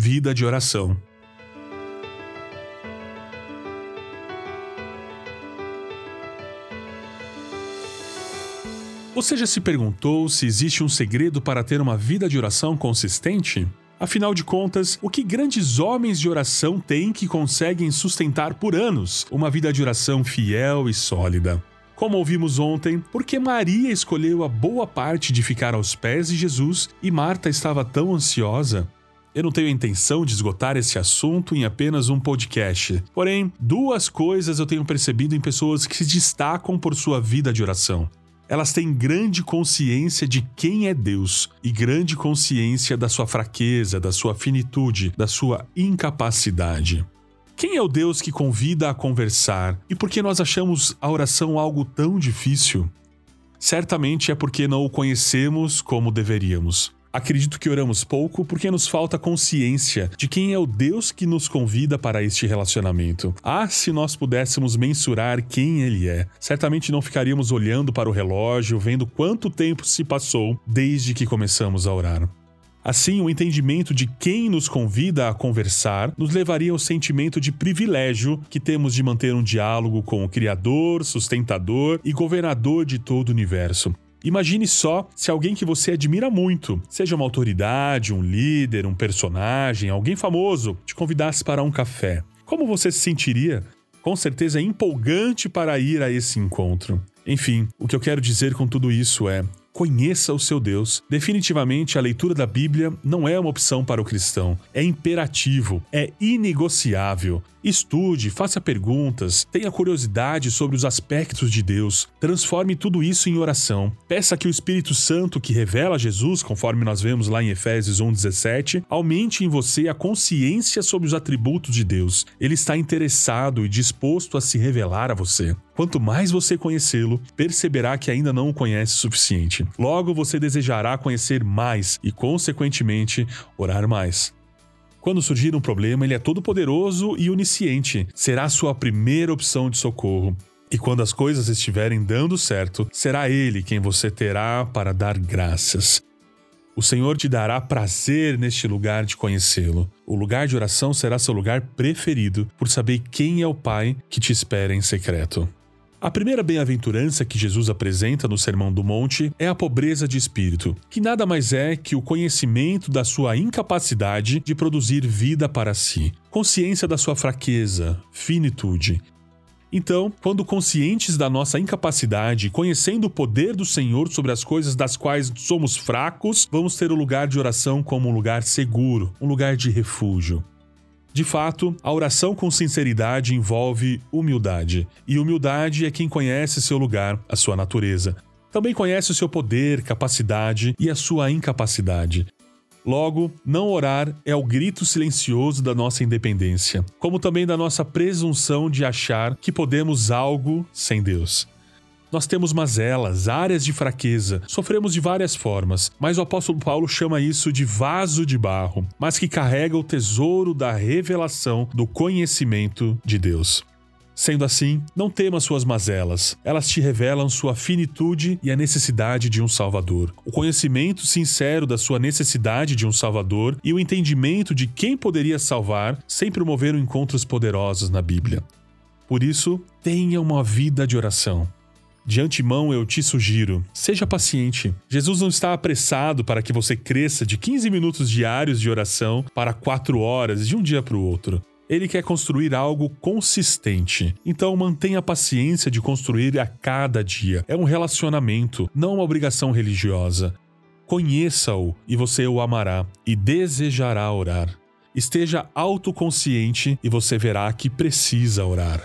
vida de oração. Você já se perguntou se existe um segredo para ter uma vida de oração consistente? Afinal de contas, o que grandes homens de oração têm que conseguem sustentar por anos uma vida de oração fiel e sólida? Como ouvimos ontem, porque Maria escolheu a boa parte de ficar aos pés de Jesus e Marta estava tão ansiosa? Eu não tenho a intenção de esgotar esse assunto em apenas um podcast. Porém, duas coisas eu tenho percebido em pessoas que se destacam por sua vida de oração. Elas têm grande consciência de quem é Deus e grande consciência da sua fraqueza, da sua finitude, da sua incapacidade. Quem é o Deus que convida a conversar e por que nós achamos a oração algo tão difícil? Certamente é porque não o conhecemos como deveríamos. Acredito que oramos pouco porque nos falta consciência de quem é o Deus que nos convida para este relacionamento. Ah, se nós pudéssemos mensurar quem Ele é, certamente não ficaríamos olhando para o relógio, vendo quanto tempo se passou desde que começamos a orar. Assim, o entendimento de quem nos convida a conversar nos levaria ao sentimento de privilégio que temos de manter um diálogo com o Criador, sustentador e governador de todo o universo. Imagine só se alguém que você admira muito, seja uma autoridade, um líder, um personagem, alguém famoso, te convidasse para um café. Como você se sentiria? Com certeza é empolgante para ir a esse encontro. Enfim, o que eu quero dizer com tudo isso é: conheça o seu Deus. Definitivamente, a leitura da Bíblia não é uma opção para o cristão, é imperativo, é inegociável. Estude, faça perguntas, tenha curiosidade sobre os aspectos de Deus, transforme tudo isso em oração. Peça que o Espírito Santo, que revela Jesus, conforme nós vemos lá em Efésios 1,17, aumente em você a consciência sobre os atributos de Deus. Ele está interessado e disposto a se revelar a você. Quanto mais você conhecê-lo, perceberá que ainda não o conhece o suficiente. Logo, você desejará conhecer mais e, consequentemente, orar mais. Quando surgir um problema, ele é todo-poderoso e onisciente. Será sua primeira opção de socorro. E quando as coisas estiverem dando certo, será Ele quem você terá para dar graças. O Senhor te dará prazer neste lugar de conhecê-lo. O lugar de oração será seu lugar preferido, por saber quem é o Pai que te espera em secreto. A primeira bem-aventurança que Jesus apresenta no Sermão do Monte é a pobreza de espírito, que nada mais é que o conhecimento da sua incapacidade de produzir vida para si, consciência da sua fraqueza, finitude. Então, quando conscientes da nossa incapacidade, conhecendo o poder do Senhor sobre as coisas das quais somos fracos, vamos ter o lugar de oração como um lugar seguro, um lugar de refúgio. De fato, a oração com sinceridade envolve humildade, e humildade é quem conhece seu lugar, a sua natureza. Também conhece o seu poder, capacidade e a sua incapacidade. Logo, não orar é o grito silencioso da nossa independência, como também da nossa presunção de achar que podemos algo sem Deus. Nós temos mazelas, áreas de fraqueza, sofremos de várias formas, mas o apóstolo Paulo chama isso de vaso de barro, mas que carrega o tesouro da revelação do conhecimento de Deus. Sendo assim, não tema suas mazelas, elas te revelam sua finitude e a necessidade de um Salvador. O conhecimento sincero da sua necessidade de um Salvador e o entendimento de quem poderia salvar sempre promoveram encontros poderosos na Bíblia. Por isso, tenha uma vida de oração. De antemão eu te sugiro, seja paciente. Jesus não está apressado para que você cresça de 15 minutos diários de oração para 4 horas de um dia para o outro. Ele quer construir algo consistente. Então mantenha a paciência de construir a cada dia. É um relacionamento, não uma obrigação religiosa. Conheça-o e você o amará e desejará orar. Esteja autoconsciente e você verá que precisa orar.